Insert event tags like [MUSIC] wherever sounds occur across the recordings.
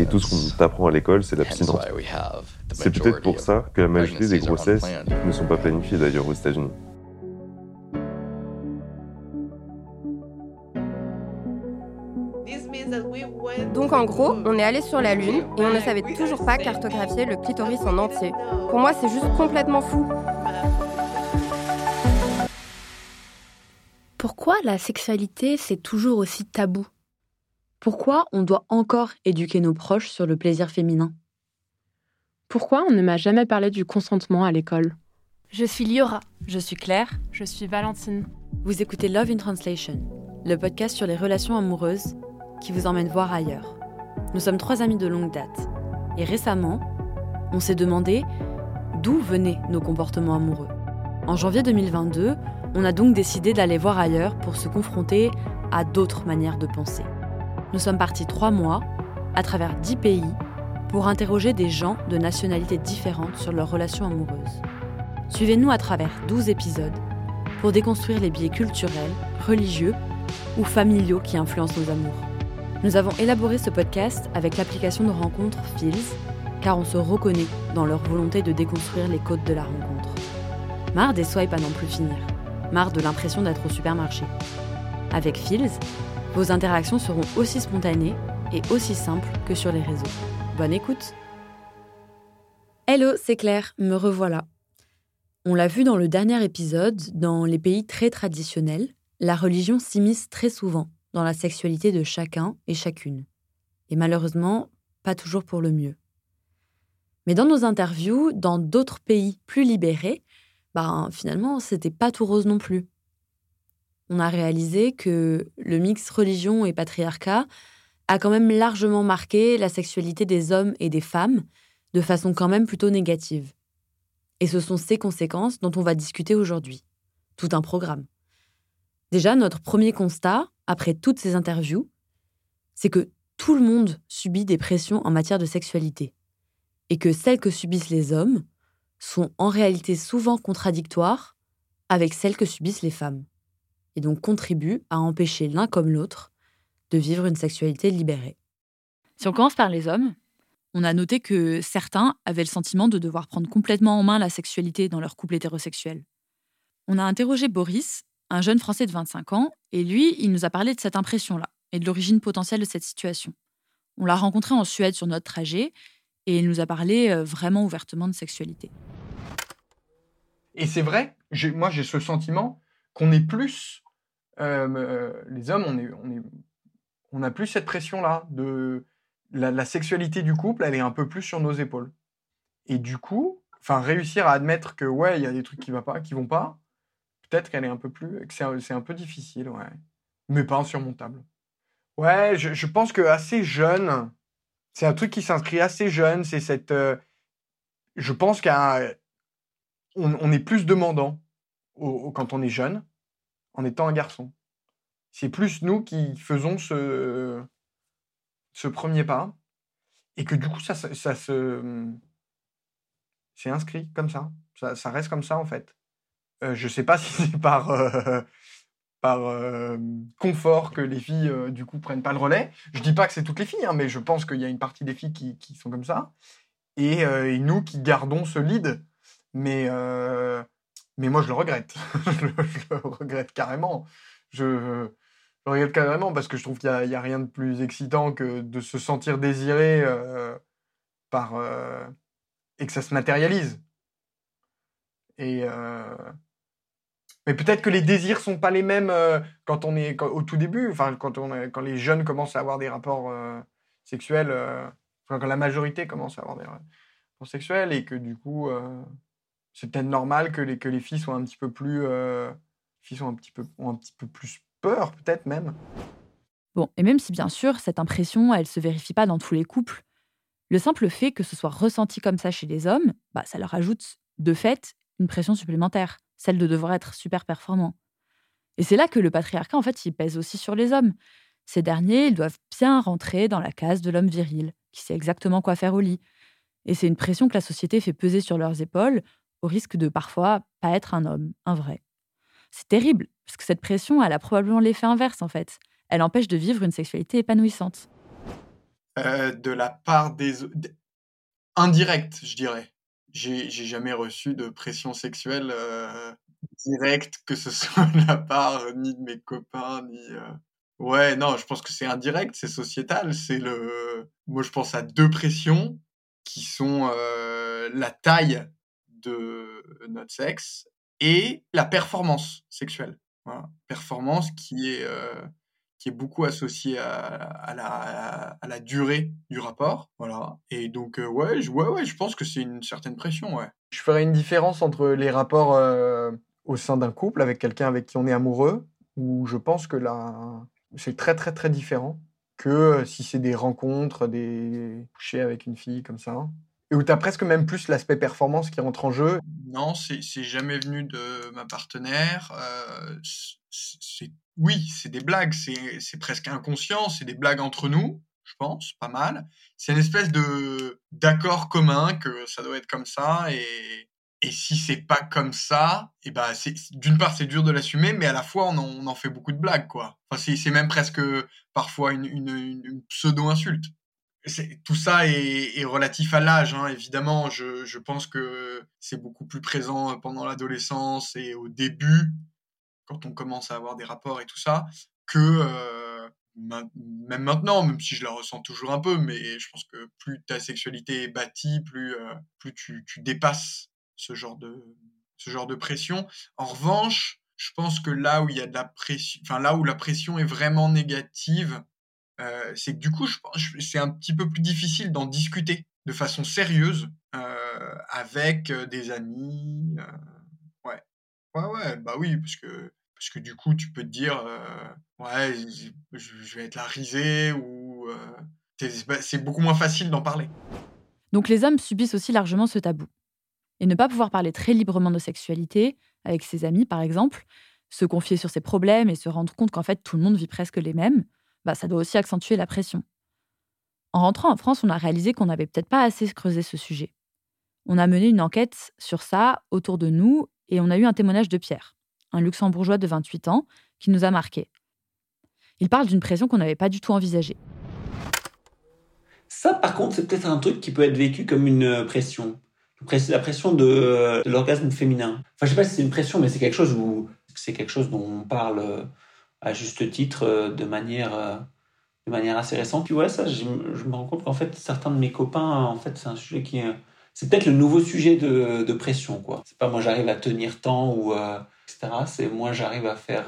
Et tout ce qu'on t'apprend à l'école, c'est l'abstinence. C'est peut-être pour ça que la majorité des grossesses ne sont pas planifiées d'ailleurs aux États-Unis. Donc en gros, on est allé sur la Lune et on ne savait toujours pas cartographier le clitoris en entier. Pour moi, c'est juste complètement fou. Pourquoi la sexualité, c'est toujours aussi tabou? Pourquoi on doit encore éduquer nos proches sur le plaisir féminin? Pourquoi on ne m'a jamais parlé du consentement à l'école? Je suis Liora. Je suis Claire. Je suis Valentine. Vous écoutez Love in Translation, le podcast sur les relations amoureuses qui vous emmène voir ailleurs. Nous sommes trois amis de longue date. Et récemment, on s'est demandé d'où venaient nos comportements amoureux. En janvier 2022, on a donc décidé d'aller voir ailleurs pour se confronter à d'autres manières de penser. Nous sommes partis trois mois, à travers dix pays, pour interroger des gens de nationalités différentes sur leurs relations amoureuses. Suivez-nous à travers 12 épisodes pour déconstruire les biais culturels, religieux ou familiaux qui influencent nos amours. Nous avons élaboré ce podcast avec l'application de rencontre Feels, car on se reconnaît dans leur volonté de déconstruire les codes de la rencontre. Marre des swipes à n'en plus finir. Marre de l'impression d'être au supermarché. Avec Feels, vos interactions seront aussi spontanées et aussi simples que sur les réseaux. Bonne écoute Hello, c'est Claire, me revoilà. On l'a vu dans le dernier épisode, dans les pays très traditionnels, la religion s'immisce très souvent dans la sexualité de chacun et chacune. Et malheureusement, pas toujours pour le mieux. Mais dans nos interviews, dans d'autres pays plus libérés, ben, finalement, c'était pas tout rose non plus. On a réalisé que le mix religion et patriarcat a quand même largement marqué la sexualité des hommes et des femmes de façon quand même plutôt négative. Et ce sont ces conséquences dont on va discuter aujourd'hui. Tout un programme. Déjà, notre premier constat, après toutes ces interviews, c'est que tout le monde subit des pressions en matière de sexualité. Et que celles que subissent les hommes sont en réalité souvent contradictoires avec celles que subissent les femmes. Et donc contribuent à empêcher l'un comme l'autre de vivre une sexualité libérée. Si on commence par les hommes, on a noté que certains avaient le sentiment de devoir prendre complètement en main la sexualité dans leur couple hétérosexuel. On a interrogé Boris, un jeune Français de 25 ans, et lui, il nous a parlé de cette impression-là et de l'origine potentielle de cette situation. On l'a rencontré en Suède sur notre trajet, et il nous a parlé euh, vraiment ouvertement de sexualité. Et c'est vrai, moi j'ai ce sentiment qu'on est plus, les hommes, on, est, a plus cette pression-là de la, sexualité du couple, elle est un peu plus sur nos épaules. Et du coup, enfin réussir à admettre que ouais, il y a des trucs qui vont pas, vont pas, peut-être qu'elle est un peu plus, que c'est un peu difficile, mais pas insurmontable. Ouais, je, je pense que assez jeune, c'est un truc qui s'inscrit assez jeune. C'est cette, euh, je pense qu'on on est plus demandant quand on est jeune, en étant un garçon. C'est plus nous qui faisons ce, premier pas, et que du coup ça, se, c'est inscrit comme ça. ça. reste comme ça en fait. Euh, je sais pas si c'est par euh, par confort que les filles du coup prennent pas le relais. Je dis pas que c'est toutes les filles, hein, mais je pense qu'il y a une partie des filles qui, qui sont comme ça, et, et, nous qui gardons ce lead. Mais mais moi je le regrette, [LAUGHS] je, le, regrette carrément. Je, je, le regrette carrément parce que je trouve qu'il n'y a, rien de plus excitant que de se sentir désiré par et que ça se matérialise. Et mais peut-être que les désirs sont pas les mêmes euh, quand on est au tout début, quand on quand les jeunes commencent à avoir des rapports euh, sexuels, euh, quand la majorité commence à avoir des rapports sexuels et que du coup c'est peut-être normal que les que les filles soient un petit peu plus filles sont un petit peu ont un petit peu plus peur peut-être même. Bon, et même si bien sûr cette impression elle se vérifie pas dans tous les couples, le simple fait que ce soit ressenti comme ça chez les hommes, bah ça leur ajoute de fait une pression supplémentaire celle de devoir être super performant. Et c'est là que le patriarcat, en fait, il pèse aussi sur les hommes. Ces derniers, ils doivent bien rentrer dans la case de l'homme viril, qui sait exactement quoi faire au lit. Et c'est une pression que la société fait peser sur leurs épaules, au risque de parfois pas être un homme, un vrai. C'est terrible, parce que cette pression, elle a probablement l'effet inverse, en fait. Elle empêche de vivre une sexualité épanouissante. euh, de la part des... Indirect, je dirais. J'ai jamais reçu de pression sexuelle euh, directe, que ce [LAUGHS] soit de la part ni de mes copains, ni... Euh, ouais, non, je pense que c'est indirect, c'est sociétal. C'est le... Moi, je pense à deux pressions qui sont la taille de notre sexe et la performance sexuelle. Performance qui est, euh, qui est beaucoup associée à, la, à, la, durée du rapport. Voilà. Et donc, euh, ouais, je, ouais, ouais, je pense que c'est une certaine pression. Ouais. Je ferais une différence entre les rapports euh, au sein d'un couple avec quelqu'un avec qui on est amoureux, où je pense que là, c'est très, très, très différent que si c'est des rencontres, des couchers avec une fille comme ça. Et où tu as presque même plus l'aspect performance qui rentre en jeu. Non, c'est jamais venu de ma partenaire. Euh, oui, c'est des blagues, c'est presque inconscient, c'est des blagues entre nous, je pense, pas mal. C'est une espèce d'accord commun que ça doit être comme ça et, et si c'est pas comme ça, et ben d'une part c'est dur de l'assumer, mais à la fois on en, fait beaucoup de blagues. Enfin c'est même presque parfois une pseudo insulte tout ça est, relatif à l'âge, hein, évidemment. Je, pense que c'est beaucoup plus présent pendant l'adolescence et au début, quand on commence à avoir des rapports et tout ça, que euh, même maintenant, même si je la ressens toujours un peu, mais je pense que plus ta sexualité est bâtie, plus, euh, tu, dépasses ce genre, de, ce genre de pression. En revanche, je pense que là où y a de la pression, là où la pression est vraiment négative, euh, c'est que du coup, je, c'est un petit peu plus difficile d'en discuter de façon sérieuse euh, avec euh, des amis. ouais, ouais, ouais, bah oui, parce que parce que du coup, tu peux te dire, ouais, je vais être la risée ou c'est beaucoup moins facile d'en parler. Donc les hommes subissent aussi largement ce tabou. Et ne pas pouvoir parler très librement de sexualité, avec ses amis par exemple, se confier sur ses problèmes et se rendre compte qu'en fait tout le monde vit presque les mêmes, bah, ça doit aussi accentuer la pression. En rentrant en France, on a réalisé qu'on n'avait peut-être pas assez creusé ce sujet. On a mené une enquête sur ça autour de nous et on a eu un témoignage de Pierre, un luxembourgeois de 28 ans, qui nous a marqué. Il parle d'une pression qu'on n'avait pas du tout envisagée. Ça, par contre, c'est peut-être un truc qui peut être vécu comme une euh, pression. La pression de, l'orgasme féminin. Enfin, je sais pas si c'est une pression, mais c'est quelque chose où c'est quelque chose dont on parle euh, à juste titre euh, de manière euh, de manière assez récente. Puis ouais, ça, je, me rends compte qu'en fait, certains de mes copains, en fait, c'est un sujet qui est... C'est peut-être le nouveau sujet de, de pression, quoi. C'est pas moi j'arrive à tenir temps ou euh, etc. C'est moi j'arrive à faire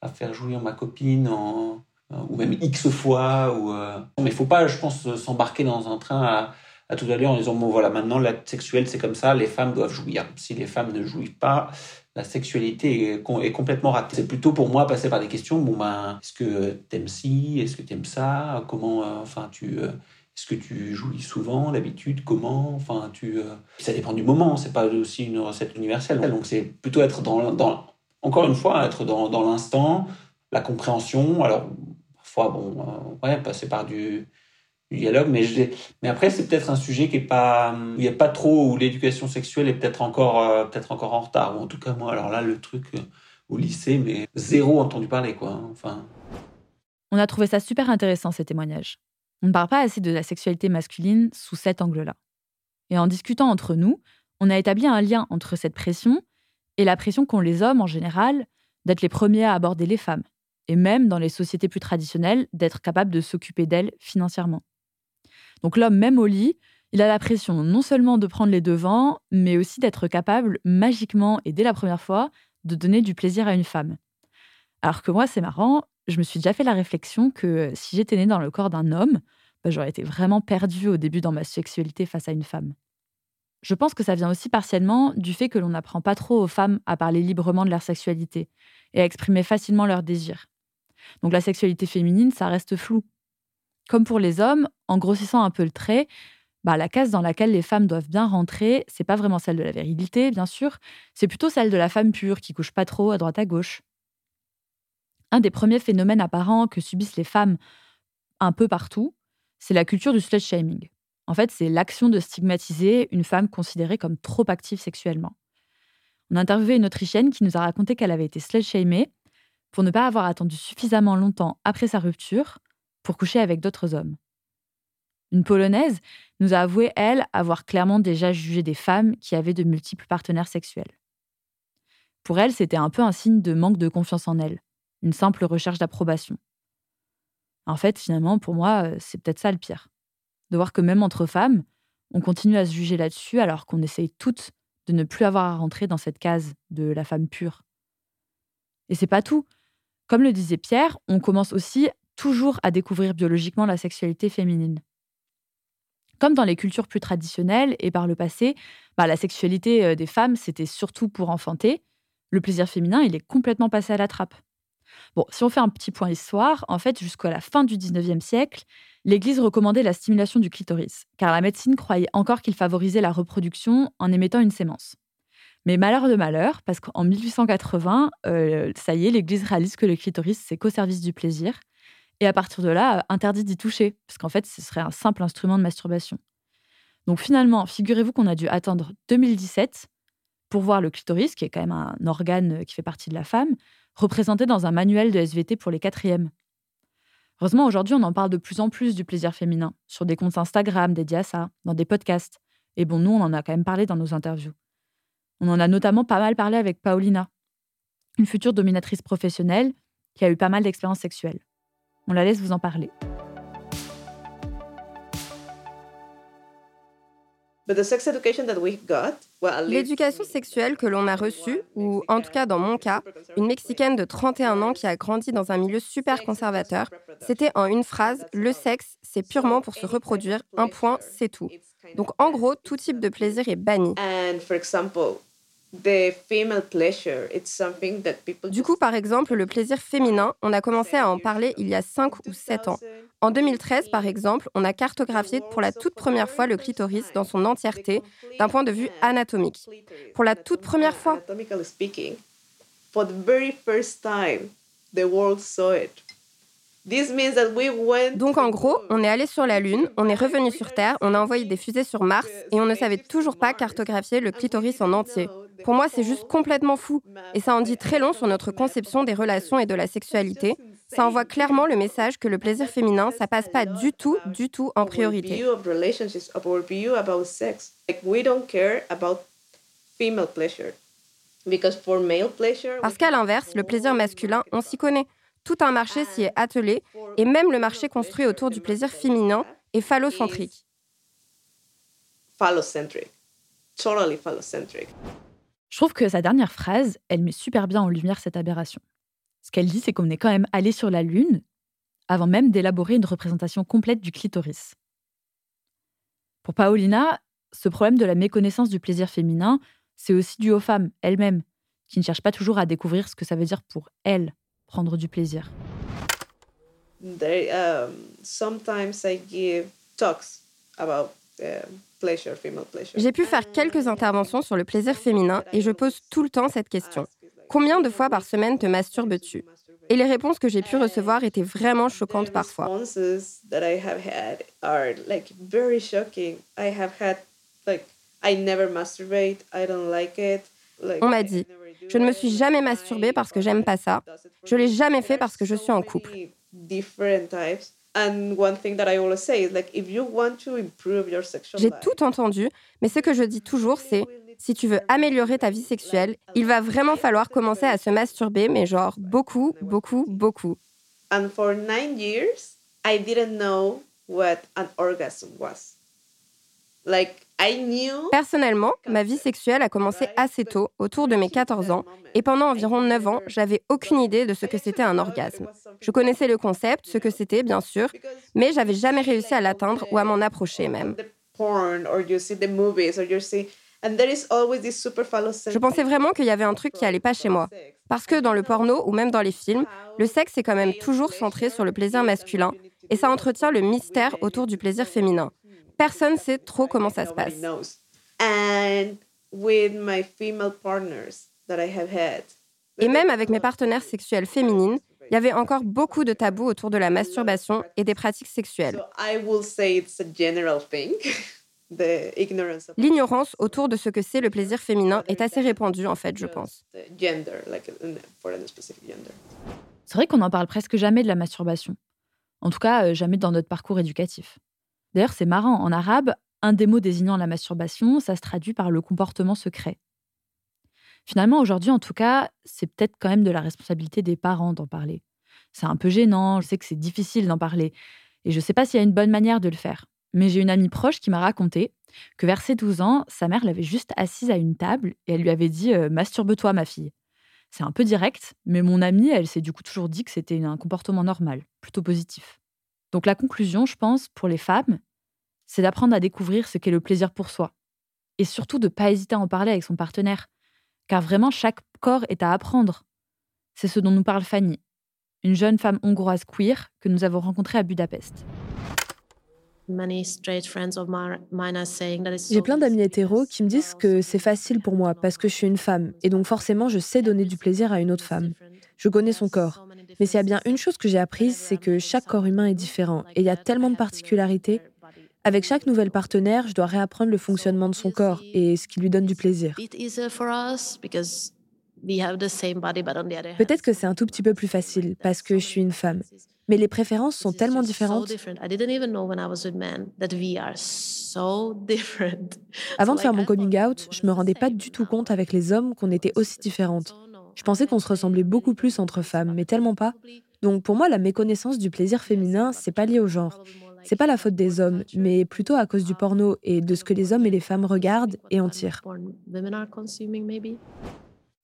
à faire jouir ma copine en, ou même x fois ou. Mais il faut pas, je pense, s'embarquer dans un train à, à tout à l'heure en disant bon voilà maintenant l'acte sexuel c'est comme ça, les femmes doivent jouir. Si les femmes ne jouissent pas, la sexualité est, complètement ratée. C'est plutôt pour moi passer par des questions. Bon ben, est-ce que t'aimes ci, est-ce que t'aimes ça, comment, euh, enfin tu, euh, est-ce que tu jouis souvent d'habitude, comment, enfin tu, euh, ça dépend du moment. C'est pas aussi une recette universelle. Donc c'est plutôt être dans, encore une fois, être dans, l'instant, la compréhension. Alors parfois bon, ouais, passer par du dialogue, mais, je, mais après, c'est peut-être un sujet qui est pas, il n'y a pas trop, où l'éducation sexuelle est peut-être encore, euh, peut-être encore en retard, ou en tout cas, moi, alors là, le truc euh, au lycée, mais zéro entendu parler, quoi. Hein, enfin. On a trouvé ça super intéressant, ces témoignages. On ne parle pas assez de la sexualité masculine sous cet angle-là. Et en discutant entre nous, on a établi un lien entre cette pression et la pression qu'ont les hommes en général d'être les premiers à aborder les femmes, et même dans les sociétés plus traditionnelles, d'être capables de s'occuper d'elles financièrement. Donc l'homme, même au lit, il a la pression non seulement de prendre les devants, mais aussi d'être capable magiquement et dès la première fois de donner du plaisir à une femme. Alors que moi, c'est marrant, je me suis déjà fait la réflexion que si j'étais née dans le corps d'un homme, bah, j'aurais été vraiment perdue au début dans ma sexualité face à une femme. Je pense que ça vient aussi partiellement du fait que l'on n'apprend pas trop aux femmes à parler librement de leur sexualité et à exprimer facilement leurs désirs. Donc la sexualité féminine, ça reste flou. Comme pour les hommes, en grossissant un peu le trait, bah, la case dans laquelle les femmes doivent bien rentrer, c'est pas vraiment celle de la virilité, bien sûr, c'est plutôt celle de la femme pure qui couche pas trop à droite à gauche. Un des premiers phénomènes apparents que subissent les femmes un peu partout, c'est la culture du slut shaming. En fait, c'est l'action de stigmatiser une femme considérée comme trop active sexuellement. On a interviewé une Autrichienne qui nous a raconté qu'elle avait été slut shamée pour ne pas avoir attendu suffisamment longtemps après sa rupture pour coucher avec d'autres hommes. Une Polonaise nous a avoué, elle, avoir clairement déjà jugé des femmes qui avaient de multiples partenaires sexuels. Pour elle, c'était un peu un signe de manque de confiance en elle, une simple recherche d'approbation. En fait, finalement, pour moi, euh, c'est peut-être ça le pire. De voir que même entre femmes, on continue à se juger là-dessus alors qu'on essaye toutes de ne plus avoir à rentrer dans cette case de la femme pure. Et c'est pas tout. Comme le disait Pierre, on commence aussi toujours à découvrir biologiquement la sexualité féminine. Comme dans les cultures plus traditionnelles et par le passé, bah, la sexualité euh, des femmes, c'était surtout pour enfanter. Le plaisir féminin, il est complètement passé à la trappe. Bon, si on fait un petit point histoire, en fait, jusqu'à la fin du 19e siècle, l'Église recommandait la stimulation du clitoris, car la médecine croyait encore qu'il favorisait la reproduction en émettant une sémence. Mais malheur de malheur, parce qu'en 1880, euh, ça y est, l'Église réalise que le clitoris, c'est qu'au service du plaisir, et à partir de là, euh, interdit d'y toucher, parce qu'en fait, ce serait un simple instrument de masturbation. Donc finalement, figurez-vous qu'on a dû attendre 2017 pour voir le clitoris, qui est quand même un organe qui fait partie de la femme, représenté dans un manuel de SVT pour les quatrièmes. Heureusement, aujourd'hui, on en parle de plus en plus du plaisir féminin, sur des comptes Instagram dédiés à ça, dans des podcasts. Et bon, nous, on en a quand même parlé dans nos interviews. On en a notamment pas mal parlé avec Paulina, une future dominatrice professionnelle qui a eu pas mal d'expériences sexuelles. On la laisse vous en parler. L'éducation sexuelle que l'on a reçue, ou en tout cas dans mon cas, une Mexicaine de 31 ans qui a grandi dans un milieu super conservateur, c'était en une phrase, le sexe, c'est purement pour se reproduire, un point, c'est tout. Donc en gros, tout type de plaisir est banni. Du coup, par exemple, le plaisir féminin, on a commencé à en parler il y a 5 ou 7 ans. En 2013, par exemple, on a cartographié pour la toute première fois le clitoris dans son entièreté d'un point de vue anatomique. Pour la toute première fois. Donc en gros, on est allé sur la Lune, on est revenu sur Terre, on a envoyé des fusées sur Mars et on ne savait toujours pas cartographier le clitoris en entier. Pour moi, c'est juste complètement fou. Et ça en dit très long sur notre conception des relations et de la sexualité. Ça envoie clairement le message que le plaisir féminin, ça passe pas du tout, du tout en priorité. Parce qu'à l'inverse, le plaisir masculin, on s'y connaît. Tout un marché s'y est attelé, et même le marché construit autour du plaisir féminin est phallocentrique. Phallocentric. Totally phallocentric. Je trouve que sa dernière phrase, elle met super bien en lumière cette aberration. Ce qu'elle dit, c'est qu'on est quand même allé sur la Lune avant même d'élaborer une représentation complète du clitoris. Pour Paolina, ce problème de la méconnaissance du plaisir féminin, c'est aussi dû aux femmes elles-mêmes, qui ne cherchent pas toujours à découvrir ce que ça veut dire pour elles prendre du plaisir. Um, sometimes I give talks about j'ai pu faire quelques interventions sur le plaisir féminin et je pose tout le temps cette question. Combien de fois par semaine te masturbes-tu? Et les réponses que j'ai pu recevoir étaient vraiment choquantes parfois. On m'a dit, je ne me suis jamais masturbée parce que j'aime pas ça. Je l'ai jamais fait parce que je suis en couple. J'ai tout entendu, mais ce que je dis toujours, c'est si tu veux améliorer ta vie sexuelle, il va vraiment falloir commencer à se masturber, mais genre beaucoup, beaucoup, beaucoup. And for nine years, I didn't know what an orgasm was. Personnellement, ma vie sexuelle a commencé assez tôt, autour de mes 14 ans, et pendant environ 9 ans, j'avais aucune idée de ce que c'était un orgasme. Je connaissais le concept, ce que c'était, bien sûr, mais j'avais jamais réussi à l'atteindre ou à m'en approcher même. Je pensais vraiment qu'il y avait un truc qui allait pas chez moi. Parce que dans le porno ou même dans les films, le sexe est quand même toujours centré sur le plaisir masculin et ça entretient le mystère autour du plaisir féminin personne ne sait trop comment ça se passe. Et même avec mes partenaires sexuels féminines, il y avait encore beaucoup de tabous autour de la masturbation et des pratiques sexuelles. [LAUGHS] L'ignorance autour de ce que c'est le plaisir féminin est assez répandue, en fait, je pense. C'est vrai qu'on n'en parle presque jamais de la masturbation. En tout cas, euh, jamais dans notre parcours éducatif. D'ailleurs, c'est marrant, en arabe, un des mots désignant la masturbation, ça se traduit par le comportement secret. Finalement, aujourd'hui, en tout cas, c'est peut-être quand même de la responsabilité des parents d'en parler. C'est un peu gênant, je sais que c'est difficile d'en parler, et je ne sais pas s'il y a une bonne manière de le faire. Mais j'ai une amie proche qui m'a raconté que vers ses 12 ans, sa mère l'avait juste assise à une table et elle lui avait dit euh, Masturbe-toi, ma fille. C'est un peu direct, mais mon amie, elle s'est du coup toujours dit que c'était un comportement normal, plutôt positif. Donc la conclusion, je pense, pour les femmes, c'est d'apprendre à découvrir ce qu'est le plaisir pour soi. Et surtout de ne pas hésiter à en parler avec son partenaire. Car vraiment, chaque corps est à apprendre. C'est ce dont nous parle Fanny, une jeune femme hongroise queer que nous avons rencontrée à Budapest. J'ai plein d'amis hétéros qui me disent que c'est facile pour moi parce que je suis une femme et donc forcément je sais donner du plaisir à une autre femme. Je connais son corps. Mais s'il y a bien une chose que j'ai apprise, c'est que chaque corps humain est différent et il y a tellement de particularités. Avec chaque nouvelle partenaire, je dois réapprendre le fonctionnement de son corps et ce qui lui donne du plaisir. Peut-être que c'est un tout petit peu plus facile parce que je suis une femme. Mais les préférences sont tellement différentes. [LAUGHS] Avant de faire mon coming out, je me rendais pas du tout compte avec les hommes qu'on était aussi différentes. Je pensais qu'on se ressemblait beaucoup plus entre femmes, mais tellement pas. Donc pour moi, la méconnaissance du plaisir féminin, c'est pas lié au genre. C'est pas la faute des hommes, mais plutôt à cause du porno et de ce que les hommes et les femmes regardent et en tirent.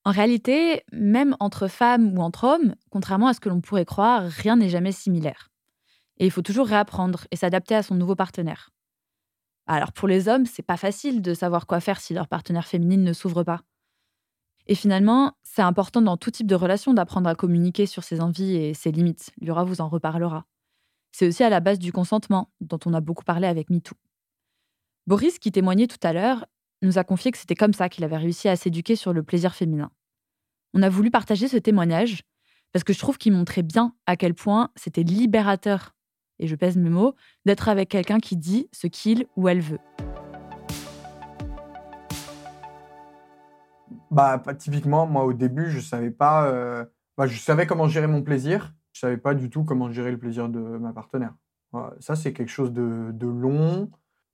En réalité, même entre femmes ou entre hommes, contrairement à ce que l'on pourrait croire, rien n'est jamais similaire. Et il faut toujours réapprendre et s'adapter à son nouveau partenaire. Alors pour les hommes, c'est pas facile de savoir quoi faire si leur partenaire féminine ne s'ouvre pas. Et finalement, c'est important dans tout type de relation d'apprendre à communiquer sur ses envies et ses limites. Lyra vous en reparlera. C'est aussi à la base du consentement, dont on a beaucoup parlé avec MeToo. Boris, qui témoignait tout à l'heure, nous a confié que c'était comme ça qu'il avait réussi à s'éduquer sur le plaisir féminin. On a voulu partager ce témoignage parce que je trouve qu'il montrait bien à quel point c'était libérateur, et je pèse mes mots, d'être avec quelqu'un qui dit ce qu'il ou elle veut. Bah, typiquement, moi au début, je savais pas. Euh, bah, je savais comment gérer mon plaisir. Je savais pas du tout comment gérer le plaisir de ma partenaire. ça, c'est quelque chose de, de long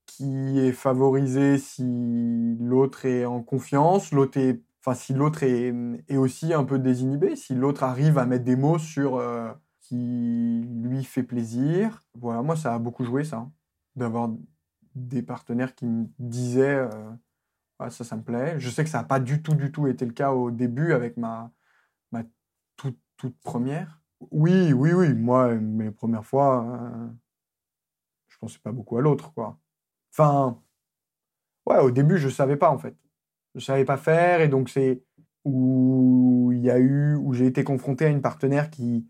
qui est favorisé si l'autre est en confiance, l'autre est, enfin si l'autre est, est, aussi un peu désinhibé, si l'autre arrive à mettre des mots sur euh, qui lui fait plaisir. Voilà, moi ça a beaucoup joué ça, d'avoir des partenaires qui me disaient euh, ça ça me plaît. Je sais que ça n'a pas du tout du tout été le cas au début avec ma ma toute, toute première. Oui, oui, oui, moi mes premières fois, euh, je pensais pas beaucoup à l'autre quoi. Enfin, ouais, au début, je savais pas en fait. Je savais pas faire et donc c'est où il y a eu, où j'ai été confronté à une partenaire qui,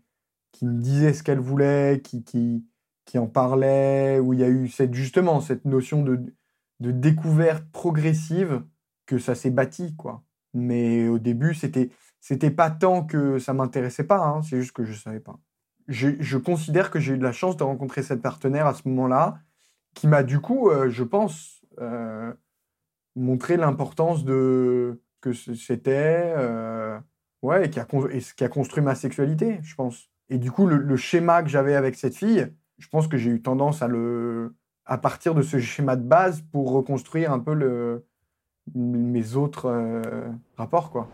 qui me disait ce qu'elle voulait, qui, qui, qui en parlait, où il y a eu cette, justement cette notion de, de découverte progressive que ça s'est bâti, quoi. Mais au début, c'était, c'était pas tant que ça m'intéressait pas, hein, c'est juste que je savais pas. Je, je considère que j'ai eu de la chance de rencontrer cette partenaire à ce moment-là qui m'a du coup, euh, je pense, euh, montré l'importance de que c'était, euh, ouais, et qui, a, qui a construit ma sexualité, je pense. Et du coup, le, schéma que j'avais avec cette fille, je pense que j'ai eu tendance à le, à partir de ce schéma de base pour reconstruire un peu mes autres rapports, quoi.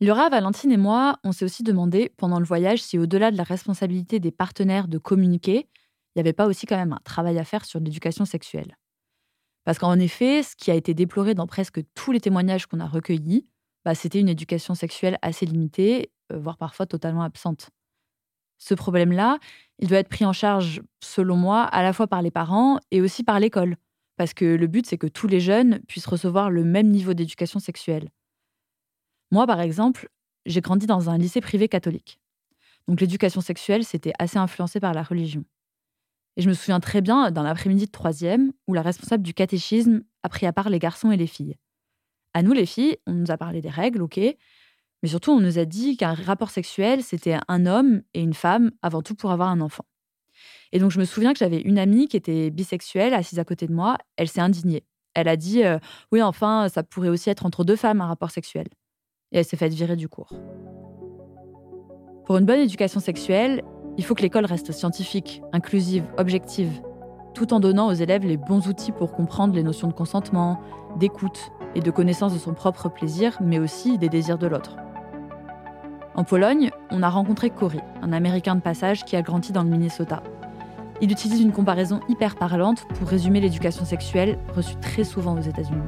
Laura, Valentine et moi, on s'est aussi demandé pendant le voyage si au-delà de la responsabilité des partenaires de communiquer, il n'y avait pas aussi quand même un travail à faire sur l'éducation sexuelle. Parce qu'en effet, ce qui a été déploré dans presque tous les témoignages qu'on a recueillis, bah, c'était une éducation sexuelle assez limitée, euh, voire parfois totalement absente. Ce problème-là, il doit être pris en charge, selon moi, à la fois par les parents et aussi par l'école. Parce que le but, c'est que tous les jeunes puissent recevoir le même niveau d'éducation sexuelle. Moi, par exemple, j'ai grandi dans un lycée privé catholique. Donc l'éducation sexuelle, c'était assez influencé par la religion. Et je me souviens très bien d'un après-midi de troisième où la responsable du catéchisme a pris à part les garçons et les filles. À nous, les filles, on nous a parlé des règles, ok, mais surtout on nous a dit qu'un rapport sexuel, c'était un homme et une femme avant tout pour avoir un enfant. Et donc je me souviens que j'avais une amie qui était bisexuelle assise à côté de moi, elle s'est indignée. Elle a dit euh, oui, enfin, ça pourrait aussi être entre deux femmes un rapport sexuel. Et elle s'est faite virer du cours. Pour une bonne éducation sexuelle, il faut que l'école reste scientifique, inclusive, objective. tout en donnant aux élèves les bons outils pour comprendre les notions de consentement, d'écoute et de connaissance de son propre plaisir, mais aussi des désirs de l'autre. En Pologne, on a rencontré Cory, un Américain de passage qui a grandi dans le Minnesota. Il utilise une comparaison hyper parlante pour résumer l'éducation sexuelle reçue très souvent aux États-Unis.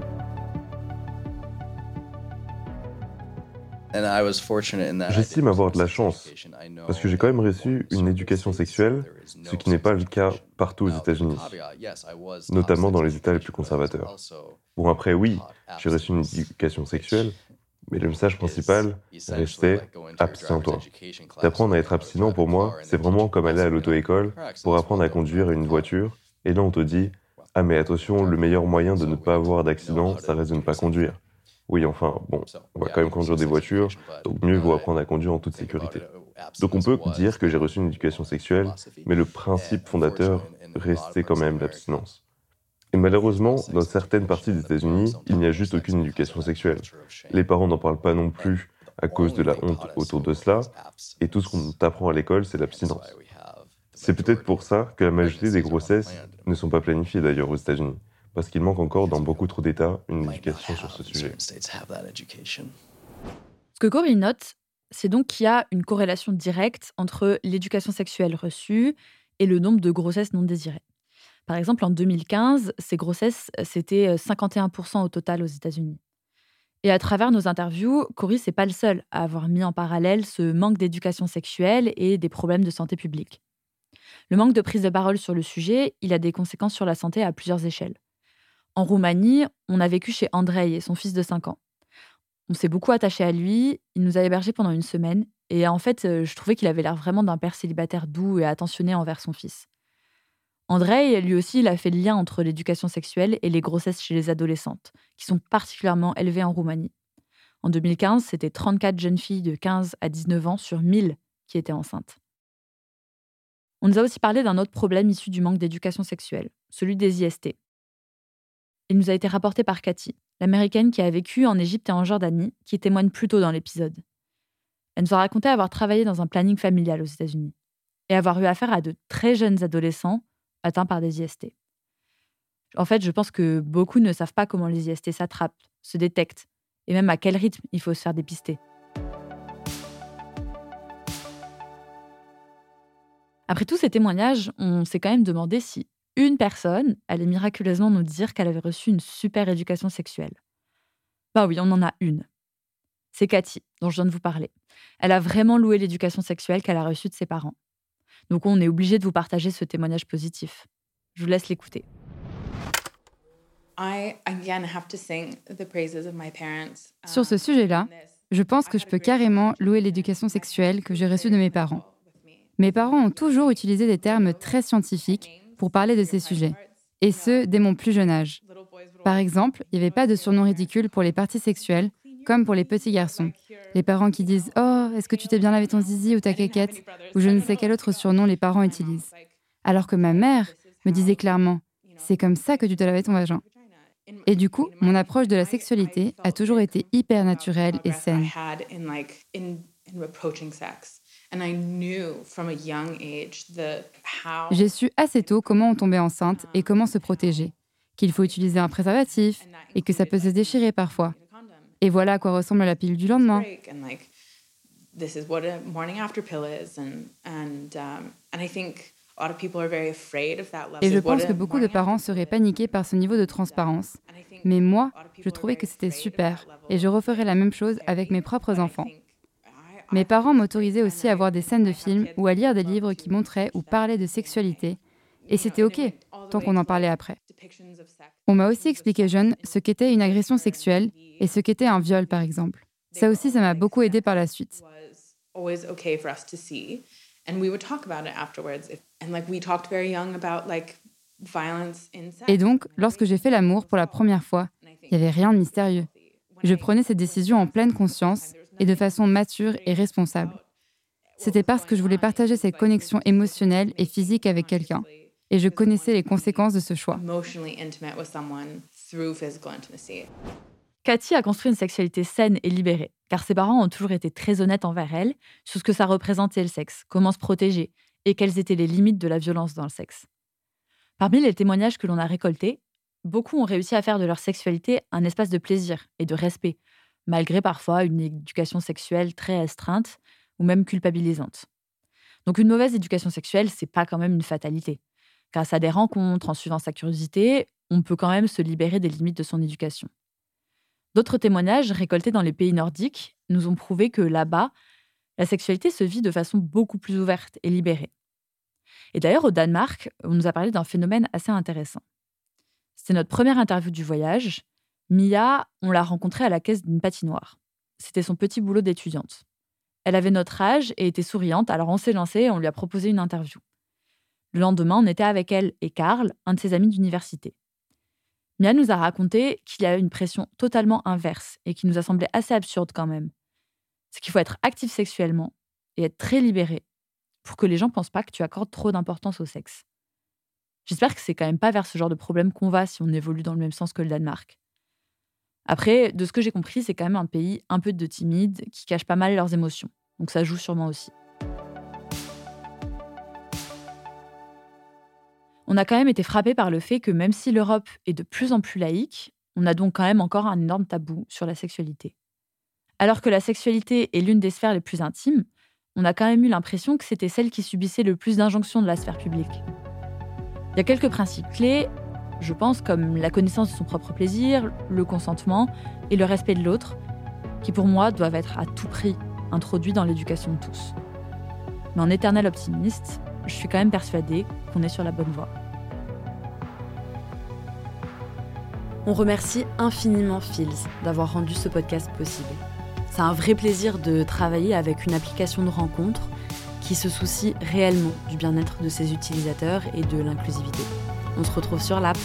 J'estime avoir de la chance, parce que j'ai quand même reçu une éducation sexuelle, ce qui n'est pas le cas partout aux États-Unis, notamment dans les États les plus conservateurs. Bon, après, oui, j'ai reçu une éducation sexuelle, mais le message principal restait abstiens-toi. D'apprendre à être abstinent, pour moi, c'est vraiment comme aller à l'auto-école pour apprendre à conduire une voiture, et là on te dit Ah, mais attention, le meilleur moyen de ne pas avoir d'accident, ça reste de ne pas conduire. Oui, enfin, bon, on va quand même conduire des voitures, donc mieux vaut apprendre à conduire en toute sécurité. Donc on peut dire que j'ai reçu une éducation sexuelle, mais le principe fondateur restait quand même l'abstinence. Et malheureusement, dans certaines parties des États-Unis, il n'y a juste aucune éducation sexuelle. Les parents n'en parlent pas non plus à cause de la honte autour de cela, et tout ce qu'on t'apprend à l'école, c'est l'abstinence. C'est peut-être pour ça que la majorité des grossesses ne sont pas planifiées d'ailleurs aux États-Unis parce qu'il manque encore dans beaucoup trop d'États une éducation sur ce sujet. Ce que Cory note, c'est donc qu'il y a une corrélation directe entre l'éducation sexuelle reçue et le nombre de grossesses non désirées. Par exemple, en 2015, ces grossesses, c'était 51% au total aux États-Unis. Et à travers nos interviews, Cory, c'est pas le seul à avoir mis en parallèle ce manque d'éducation sexuelle et des problèmes de santé publique. Le manque de prise de parole sur le sujet, il a des conséquences sur la santé à plusieurs échelles. En Roumanie, on a vécu chez Andrei et son fils de 5 ans. On s'est beaucoup attaché à lui, il nous a hébergés pendant une semaine, et en fait, euh, je trouvais qu'il avait l'air vraiment d'un père célibataire doux et attentionné envers son fils. Andrei, lui aussi, a fait le lien entre l'éducation sexuelle et les grossesses chez les adolescentes, qui sont particulièrement élevées en Roumanie. En 2015, c'était 34 jeunes filles de 15 à 19 ans sur 1000 qui étaient enceintes. On nous a aussi parlé d'un autre problème issu du manque d'éducation sexuelle, celui des IST. Il nous a été rapporté par Cathy, l'américaine qui a vécu en Égypte et en Jordanie, qui témoigne plus tôt dans l'épisode. Elle nous a raconté avoir travaillé dans un planning familial aux États-Unis et avoir eu affaire à de très jeunes adolescents atteints par des IST. En fait, je pense que beaucoup ne savent pas comment les IST s'attrapent, se détectent, et même à quel rythme il faut se faire dépister. Après tous ces témoignages, on s'est quand même demandé si une personne allait miraculeusement nous dire qu'elle avait reçu une super éducation sexuelle. Bah oui, on en a une. C'est Cathy, dont je viens de vous parler. Elle a vraiment loué l'éducation sexuelle qu'elle a reçue de ses parents. Donc on est obligé de vous partager ce témoignage positif. Je vous laisse l'écouter. Sur ce sujet-là, je pense que je peux carrément louer l'éducation sexuelle que j'ai reçue de mes parents. Mes parents ont toujours utilisé des termes très scientifiques pour parler de ces sujets, et ce, dès mon plus jeune âge. Par exemple, il n'y avait pas de surnom ridicule pour les parties sexuelles, comme pour les petits garçons. Les parents qui disent Oh, est-ce que tu t'es bien lavé ton zizi ou ta caquette ou je ne sais quel autre surnom les parents utilisent. Alors que ma mère me disait clairement C'est comme ça que tu te lavais ton vagin. Et du coup, mon approche de la sexualité a toujours été hyper naturelle et saine. J'ai su assez tôt comment on tombait enceinte et comment se protéger, qu'il faut utiliser un préservatif et que ça peut se déchirer parfois. Et voilà à quoi ressemble la pilule du lendemain. Et je pense que beaucoup de parents seraient paniqués par ce niveau de transparence. Mais moi, je trouvais que c'était super et je referais la même chose avec mes propres enfants. Mes parents m'autorisaient aussi à voir des scènes de films ou à lire des livres qui montraient ou parlaient de sexualité. Et c'était OK, tant qu'on en parlait après. On m'a aussi expliqué jeune ce qu'était une agression sexuelle et ce qu'était un viol, par exemple. Ça aussi, ça m'a beaucoup aidé par la suite. Et donc, lorsque j'ai fait l'amour pour la première fois, il n'y avait rien de mystérieux. Je prenais cette décision en pleine conscience et de façon mature et responsable. C'était parce que je voulais partager cette connexion émotionnelle et physique avec quelqu'un, et je connaissais les conséquences de ce choix. Cathy a construit une sexualité saine et libérée, car ses parents ont toujours été très honnêtes envers elle sur ce que ça représentait le sexe, comment se protéger, et quelles étaient les limites de la violence dans le sexe. Parmi les témoignages que l'on a récoltés, beaucoup ont réussi à faire de leur sexualité un espace de plaisir et de respect, malgré parfois une éducation sexuelle très restreinte ou même culpabilisante. Donc une mauvaise éducation sexuelle, c'est pas quand même une fatalité. Grâce à des rencontres, en suivant sa curiosité, on peut quand même se libérer des limites de son éducation. D'autres témoignages récoltés dans les pays nordiques nous ont prouvé que là-bas, la sexualité se vit de façon beaucoup plus ouverte et libérée. Et d'ailleurs, au Danemark, on nous a parlé d'un phénomène assez intéressant. C'était notre première interview du voyage. Mia, on l'a rencontrée à la caisse d'une patinoire. C'était son petit boulot d'étudiante. Elle avait notre âge et était souriante, alors on s'est lancé et on lui a proposé une interview. Le lendemain, on était avec elle et Karl, un de ses amis d'université. Mia nous a raconté qu'il y a une pression totalement inverse et qui nous a semblé assez absurde quand même. C'est qu'il faut être actif sexuellement et être très libéré pour que les gens pensent pas que tu accordes trop d'importance au sexe. J'espère que c'est quand même pas vers ce genre de problème qu'on va si on évolue dans le même sens que le Danemark. Après, de ce que j'ai compris, c'est quand même un pays un peu de timide qui cache pas mal leurs émotions. Donc ça joue sûrement aussi. On a quand même été frappé par le fait que même si l'Europe est de plus en plus laïque, on a donc quand même encore un énorme tabou sur la sexualité. Alors que la sexualité est l'une des sphères les plus intimes, on a quand même eu l'impression que c'était celle qui subissait le plus d'injonctions de la sphère publique. Il y a quelques principes clés, je pense, comme la connaissance de son propre plaisir, le consentement et le respect de l'autre, qui pour moi doivent être à tout prix introduits dans l'éducation de tous. Mais en éternel optimiste, je suis quand même persuadée qu'on est sur la bonne voie. On remercie infiniment Fields d'avoir rendu ce podcast possible. C'est un vrai plaisir de travailler avec une application de rencontre qui se soucie réellement du bien-être de ses utilisateurs et de l'inclusivité. On se retrouve sur l'app